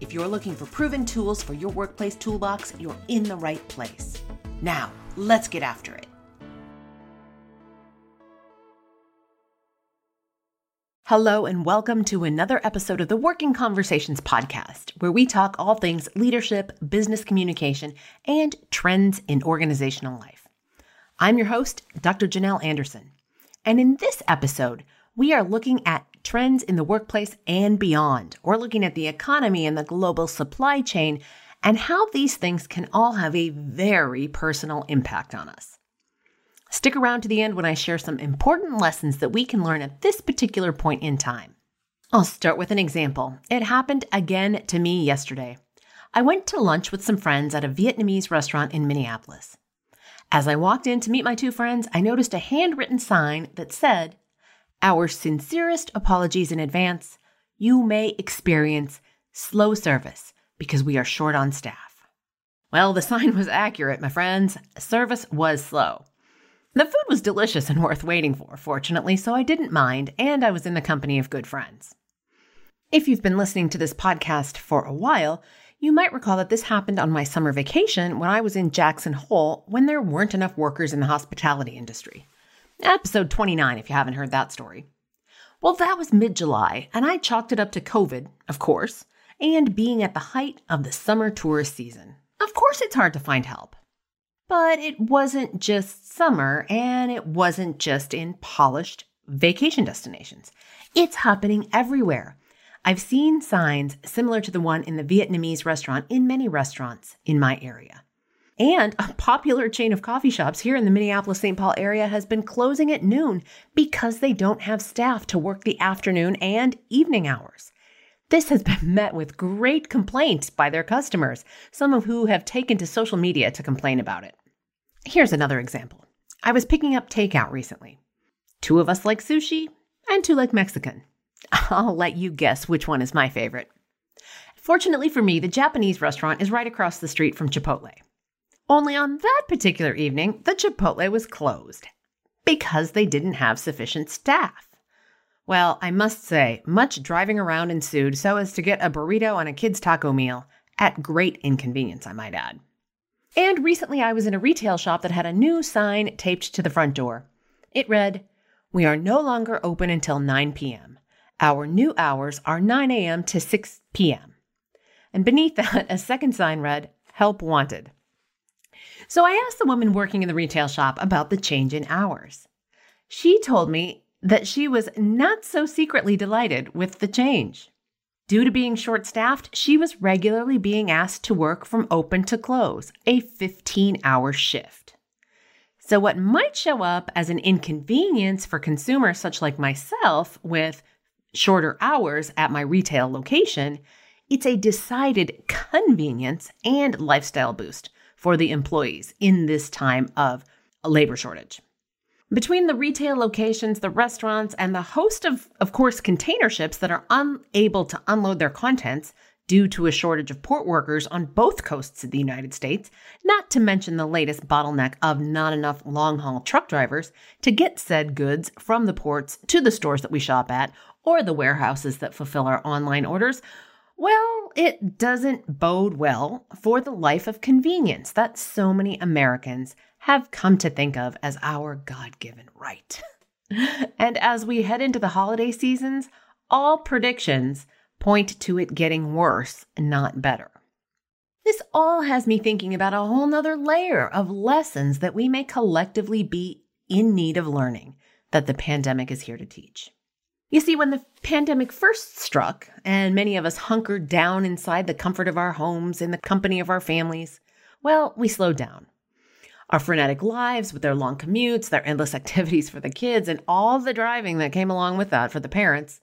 If you're looking for proven tools for your workplace toolbox, you're in the right place. Now, let's get after it. Hello, and welcome to another episode of the Working Conversations podcast, where we talk all things leadership, business communication, and trends in organizational life. I'm your host, Dr. Janelle Anderson. And in this episode, we are looking at trends in the workplace and beyond. We're looking at the economy and the global supply chain and how these things can all have a very personal impact on us. Stick around to the end when I share some important lessons that we can learn at this particular point in time. I'll start with an example. It happened again to me yesterday. I went to lunch with some friends at a Vietnamese restaurant in Minneapolis. As I walked in to meet my two friends, I noticed a handwritten sign that said, our sincerest apologies in advance. You may experience slow service because we are short on staff. Well, the sign was accurate, my friends. Service was slow. The food was delicious and worth waiting for, fortunately, so I didn't mind, and I was in the company of good friends. If you've been listening to this podcast for a while, you might recall that this happened on my summer vacation when I was in Jackson Hole when there weren't enough workers in the hospitality industry. Episode 29, if you haven't heard that story. Well, that was mid July, and I chalked it up to COVID, of course, and being at the height of the summer tourist season. Of course, it's hard to find help. But it wasn't just summer, and it wasn't just in polished vacation destinations. It's happening everywhere. I've seen signs similar to the one in the Vietnamese restaurant in many restaurants in my area. And a popular chain of coffee shops here in the Minneapolis St. Paul area has been closing at noon because they don't have staff to work the afternoon and evening hours. This has been met with great complaints by their customers, some of who have taken to social media to complain about it. Here's another example. I was picking up takeout recently. Two of us like sushi, and two like Mexican. I'll let you guess which one is my favorite. Fortunately for me, the Japanese restaurant is right across the street from Chipotle. Only on that particular evening, the Chipotle was closed because they didn't have sufficient staff. Well, I must say, much driving around ensued so as to get a burrito and a kid's taco meal, at great inconvenience, I might add. And recently I was in a retail shop that had a new sign taped to the front door. It read, We are no longer open until 9 p.m. Our new hours are 9 a.m. to 6 p.m. And beneath that, a second sign read, Help wanted. So I asked the woman working in the retail shop about the change in hours. She told me that she was not so secretly delighted with the change. Due to being short staffed, she was regularly being asked to work from open to close, a 15 hour shift. So, what might show up as an inconvenience for consumers such like myself with shorter hours at my retail location, it's a decided convenience and lifestyle boost for the employees in this time of a labor shortage. Between the retail locations, the restaurants, and the host of, of course, container ships that are unable to unload their contents due to a shortage of port workers on both coasts of the United States, not to mention the latest bottleneck of not enough long haul truck drivers to get said goods from the ports to the stores that we shop at or the warehouses that fulfill our online orders, well, it doesn't bode well for the life of convenience that so many Americans have come to think of as our God given right. and as we head into the holiday seasons, all predictions point to it getting worse, not better. This all has me thinking about a whole nother layer of lessons that we may collectively be in need of learning that the pandemic is here to teach. You see, when the pandemic first struck, and many of us hunkered down inside the comfort of our homes in the company of our families, well, we slowed down. Our frenetic lives with their long commutes, their endless activities for the kids, and all the driving that came along with that for the parents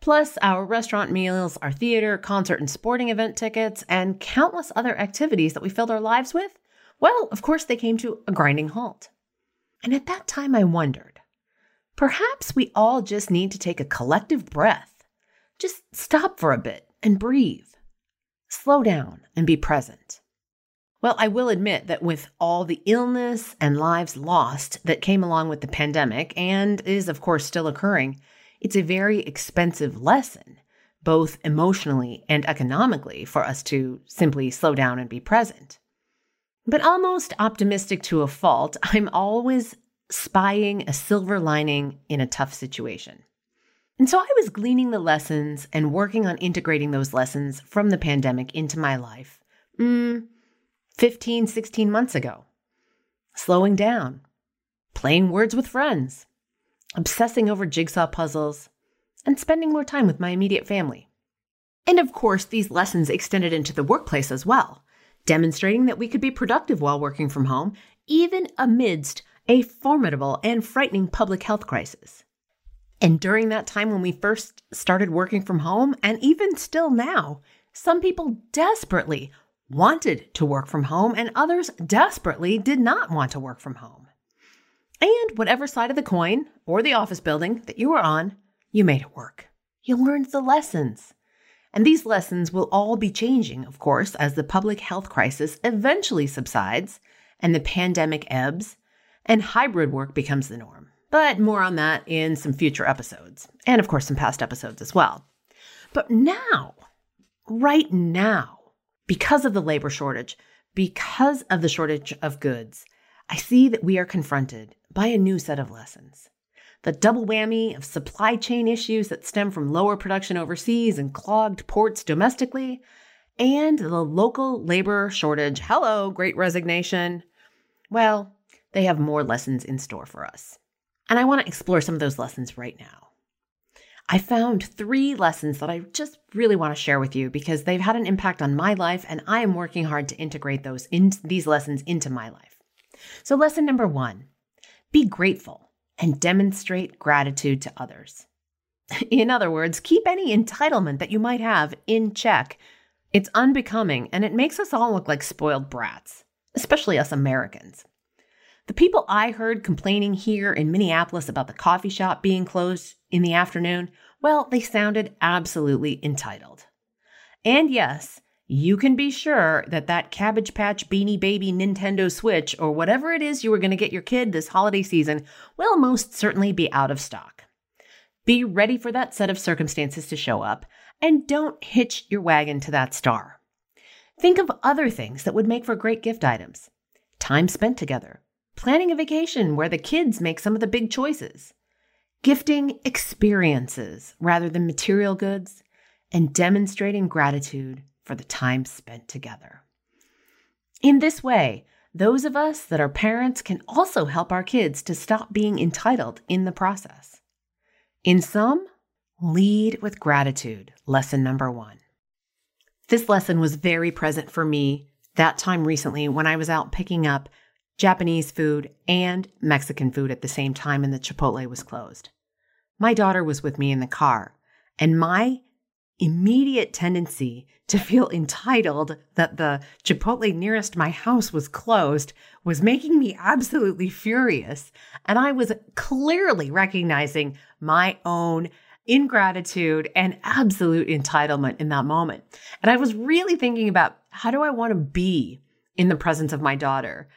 plus our restaurant meals, our theater, concert, and sporting event tickets, and countless other activities that we filled our lives with, well, of course, they came to a grinding halt. And at that time, I wondered perhaps we all just need to take a collective breath. Just stop for a bit and breathe. Slow down and be present. Well, I will admit that with all the illness and lives lost that came along with the pandemic and is, of course, still occurring, it's a very expensive lesson, both emotionally and economically, for us to simply slow down and be present. But almost optimistic to a fault, I'm always spying a silver lining in a tough situation. And so I was gleaning the lessons and working on integrating those lessons from the pandemic into my life. Mm, 15, 16 months ago. Slowing down, playing words with friends, obsessing over jigsaw puzzles, and spending more time with my immediate family. And of course, these lessons extended into the workplace as well, demonstrating that we could be productive while working from home, even amidst a formidable and frightening public health crisis. And during that time when we first started working from home, and even still now, some people desperately wanted to work from home, and others desperately did not want to work from home. And whatever side of the coin or the office building that you were on, you made it work. You learned the lessons. And these lessons will all be changing, of course, as the public health crisis eventually subsides and the pandemic ebbs and hybrid work becomes the norm. But more on that in some future episodes, and of course, some past episodes as well. But now, right now, because of the labor shortage, because of the shortage of goods, I see that we are confronted by a new set of lessons. The double whammy of supply chain issues that stem from lower production overseas and clogged ports domestically, and the local labor shortage. Hello, great resignation. Well, they have more lessons in store for us. And I want to explore some of those lessons right now. I found three lessons that I just really want to share with you because they've had an impact on my life and I am working hard to integrate those in these lessons into my life. So lesson number 1, be grateful and demonstrate gratitude to others. In other words, keep any entitlement that you might have in check. It's unbecoming and it makes us all look like spoiled brats, especially us Americans. The people I heard complaining here in Minneapolis about the coffee shop being closed in the afternoon, well, they sounded absolutely entitled. And yes, you can be sure that that Cabbage Patch Beanie Baby Nintendo Switch or whatever it is you were going to get your kid this holiday season will most certainly be out of stock. Be ready for that set of circumstances to show up and don't hitch your wagon to that star. Think of other things that would make for great gift items. Time spent together, planning a vacation where the kids make some of the big choices, gifting experiences rather than material goods, and demonstrating gratitude for the time spent together. In this way, those of us that are parents can also help our kids to stop being entitled in the process. In sum, lead with gratitude, lesson number one. This lesson was very present for me that time recently when I was out picking up Japanese food, and Mexican food at the same time, and the Chipotle was closed. My daughter was with me in the car, and my immediate tendency to feel entitled that the Chipotle nearest my house was closed was making me absolutely furious. And I was clearly recognizing my own ingratitude and absolute entitlement in that moment. And I was really thinking about how do I want to be in the presence of my daughter?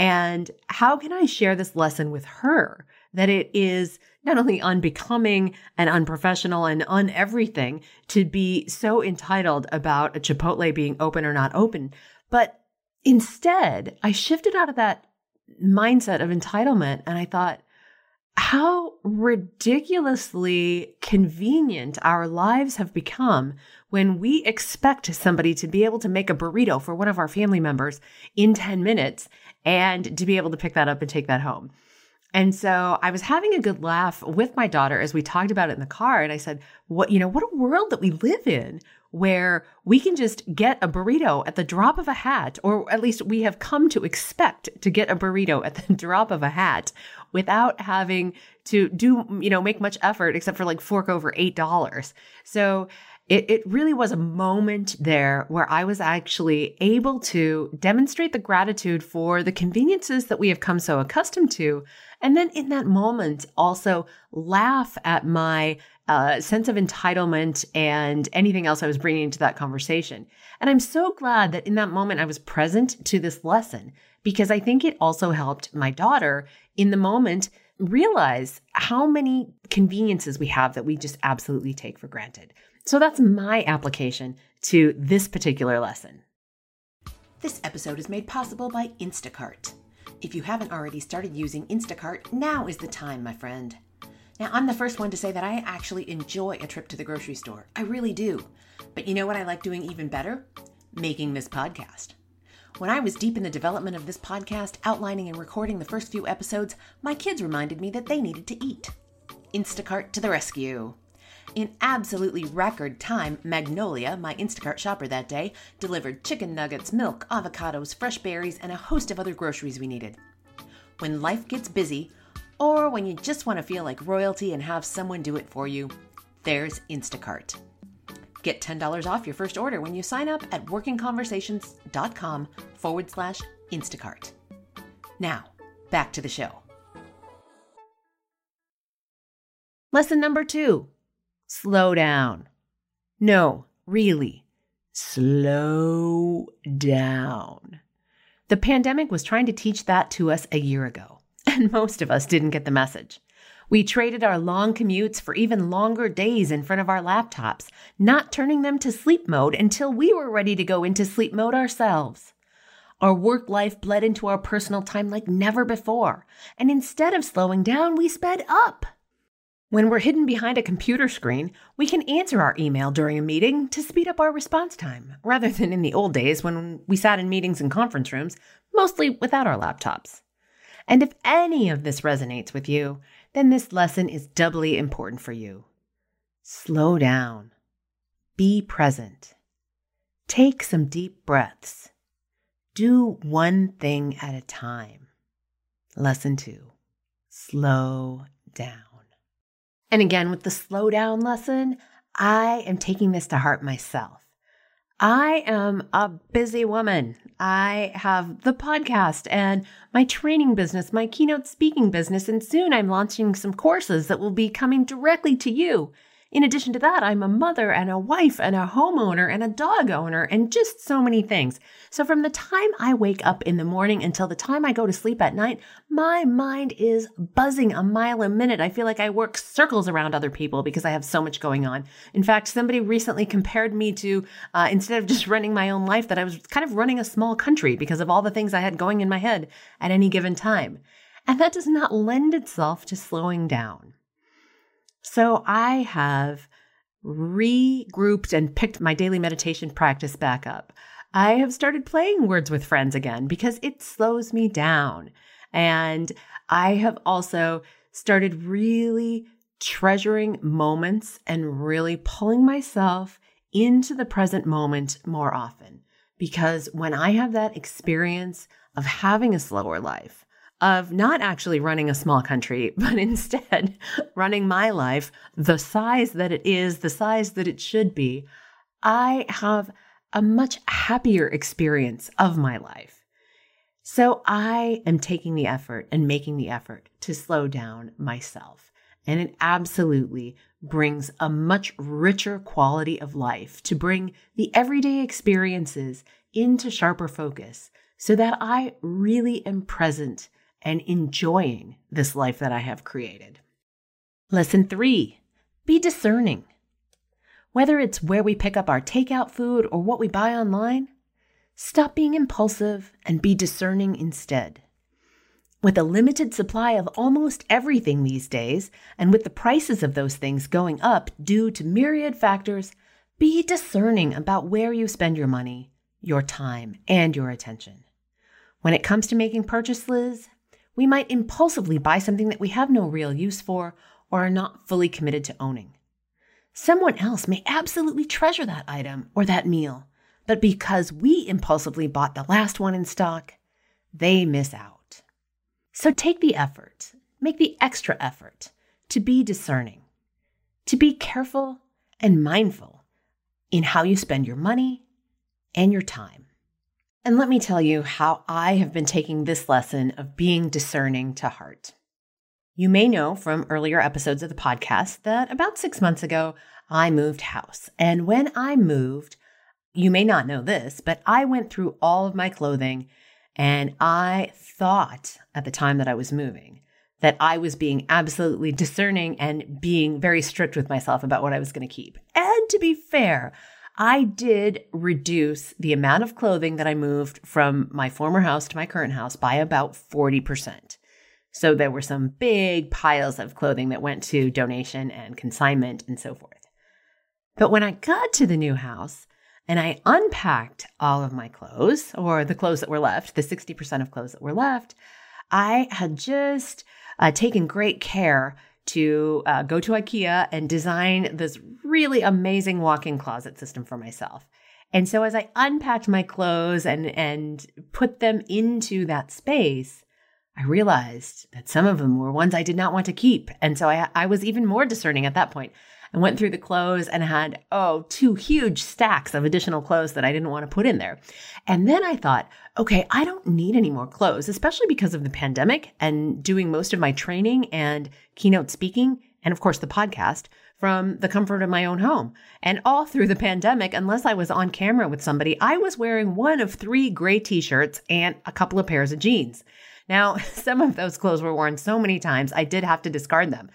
And how can I share this lesson with her? That it is not only unbecoming and unprofessional and un everything to be so entitled about a Chipotle being open or not open, but instead I shifted out of that mindset of entitlement and I thought, how ridiculously convenient our lives have become when we expect somebody to be able to make a burrito for one of our family members in 10 minutes and to be able to pick that up and take that home. And so I was having a good laugh with my daughter as we talked about it in the car. And I said, What, you know, what a world that we live in where we can just get a burrito at the drop of a hat, or at least we have come to expect to get a burrito at the drop of a hat without having to do, you know, make much effort except for like fork over $8. So it, it really was a moment there where I was actually able to demonstrate the gratitude for the conveniences that we have come so accustomed to. And then in that moment, also laugh at my uh, sense of entitlement and anything else I was bringing to that conversation. And I'm so glad that in that moment I was present to this lesson because I think it also helped my daughter in the moment realize how many conveniences we have that we just absolutely take for granted. So that's my application to this particular lesson. This episode is made possible by Instacart. If you haven't already started using Instacart, now is the time, my friend. Now, I'm the first one to say that I actually enjoy a trip to the grocery store. I really do. But you know what I like doing even better? Making this podcast. When I was deep in the development of this podcast, outlining and recording the first few episodes, my kids reminded me that they needed to eat. Instacart to the rescue. In absolutely record time, Magnolia, my Instacart shopper that day, delivered chicken nuggets, milk, avocados, fresh berries, and a host of other groceries we needed. When life gets busy, or when you just want to feel like royalty and have someone do it for you, there's Instacart. Get $10 off your first order when you sign up at workingconversations.com forward slash Instacart. Now, back to the show. Lesson number two slow down. No, really, slow down. The pandemic was trying to teach that to us a year ago, and most of us didn't get the message. We traded our long commutes for even longer days in front of our laptops, not turning them to sleep mode until we were ready to go into sleep mode ourselves. Our work life bled into our personal time like never before, and instead of slowing down, we sped up. When we're hidden behind a computer screen, we can answer our email during a meeting to speed up our response time, rather than in the old days when we sat in meetings and conference rooms, mostly without our laptops. And if any of this resonates with you, then this lesson is doubly important for you. Slow down. Be present. Take some deep breaths. Do one thing at a time. Lesson two slow down. And again, with the slow down lesson, I am taking this to heart myself. I am a busy woman. I have the podcast and my training business, my keynote speaking business, and soon I'm launching some courses that will be coming directly to you in addition to that, I'm a mother and a wife and a homeowner and a dog owner and just so many things. So from the time I wake up in the morning until the time I go to sleep at night, my mind is buzzing a mile a minute. I feel like I work circles around other people because I have so much going on. In fact, somebody recently compared me to, uh, instead of just running my own life, that I was kind of running a small country because of all the things I had going in my head at any given time. And that does not lend itself to slowing down. So I have regrouped and picked my daily meditation practice back up. I have started playing words with friends again because it slows me down. And I have also started really treasuring moments and really pulling myself into the present moment more often. Because when I have that experience of having a slower life, of not actually running a small country, but instead running my life the size that it is, the size that it should be, I have a much happier experience of my life. So I am taking the effort and making the effort to slow down myself. And it absolutely brings a much richer quality of life to bring the everyday experiences into sharper focus so that I really am present and enjoying this life that I have created. Lesson three be discerning. Whether it's where we pick up our takeout food or what we buy online, stop being impulsive and be discerning instead. With a limited supply of almost everything these days, and with the prices of those things going up due to myriad factors, be discerning about where you spend your money, your time, and your attention. When it comes to making purchases, we might impulsively buy something that we have no real use for or are not fully committed to owning. Someone else may absolutely treasure that item or that meal, but because we impulsively bought the last one in stock, they miss out. So take the effort, make the extra effort to be discerning, to be careful and mindful in how you spend your money and your time. And let me tell you how I have been taking this lesson of being discerning to heart. You may know from earlier episodes of the podcast that about six months ago, I moved house. And when I moved, you may not know this, but I went through all of my clothing and I thought at the time that I was moving that I was being absolutely discerning and being very strict with myself about what I was going to keep. And to be fair, I did reduce the amount of clothing that I moved from my former house to my current house by about 40%. So there were some big piles of clothing that went to donation and consignment and so forth. But when I got to the new house and I unpacked all of my clothes, or the clothes that were left, the 60% of clothes that were left, I had just uh, taken great care to uh, go to IKEA and design this really amazing walk-in closet system for myself. And so as I unpacked my clothes and and put them into that space, I realized that some of them were ones I did not want to keep. And so I, I was even more discerning at that point. I went through the clothes and had, oh, two huge stacks of additional clothes that I didn't want to put in there. And then I thought, okay, I don't need any more clothes, especially because of the pandemic and doing most of my training and keynote speaking, and of course the podcast from the comfort of my own home. And all through the pandemic, unless I was on camera with somebody, I was wearing one of three gray t shirts and a couple of pairs of jeans. Now, some of those clothes were worn so many times, I did have to discard them.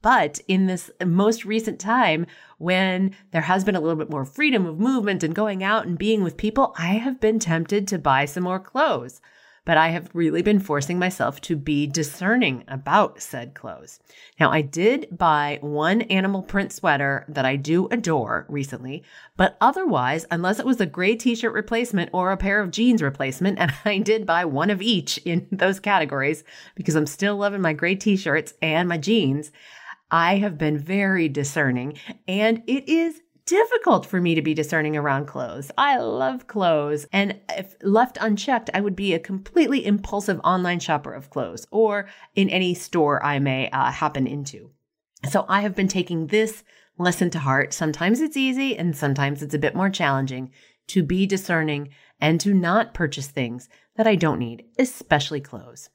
But in this most recent time, when there has been a little bit more freedom of movement and going out and being with people, I have been tempted to buy some more clothes. But I have really been forcing myself to be discerning about said clothes. Now, I did buy one animal print sweater that I do adore recently, but otherwise, unless it was a gray t shirt replacement or a pair of jeans replacement, and I did buy one of each in those categories because I'm still loving my gray t shirts and my jeans. I have been very discerning and it is difficult for me to be discerning around clothes. I love clothes. And if left unchecked, I would be a completely impulsive online shopper of clothes or in any store I may uh, happen into. So I have been taking this lesson to heart. Sometimes it's easy and sometimes it's a bit more challenging to be discerning and to not purchase things that I don't need, especially clothes.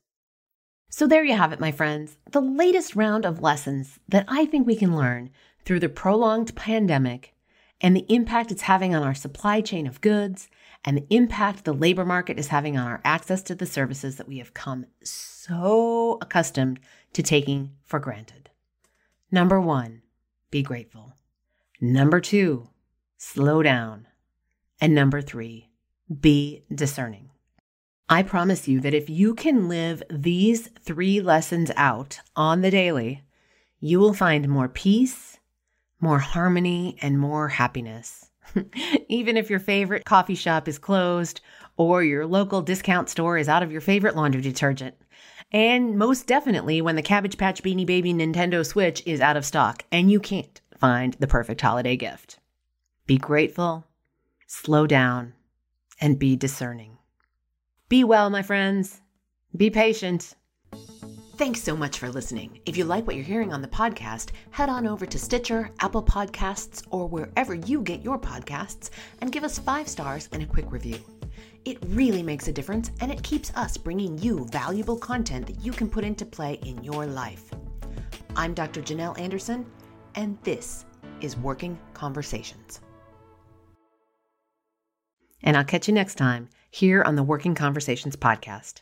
So, there you have it, my friends, the latest round of lessons that I think we can learn through the prolonged pandemic and the impact it's having on our supply chain of goods and the impact the labor market is having on our access to the services that we have come so accustomed to taking for granted. Number one, be grateful. Number two, slow down. And number three, be discerning. I promise you that if you can live these three lessons out on the daily, you will find more peace, more harmony, and more happiness. Even if your favorite coffee shop is closed or your local discount store is out of your favorite laundry detergent. And most definitely when the Cabbage Patch Beanie Baby Nintendo Switch is out of stock and you can't find the perfect holiday gift. Be grateful, slow down, and be discerning. Be well, my friends. Be patient. Thanks so much for listening. If you like what you're hearing on the podcast, head on over to Stitcher, Apple Podcasts, or wherever you get your podcasts and give us five stars and a quick review. It really makes a difference and it keeps us bringing you valuable content that you can put into play in your life. I'm Dr. Janelle Anderson, and this is Working Conversations. And I'll catch you next time here on the Working Conversations podcast.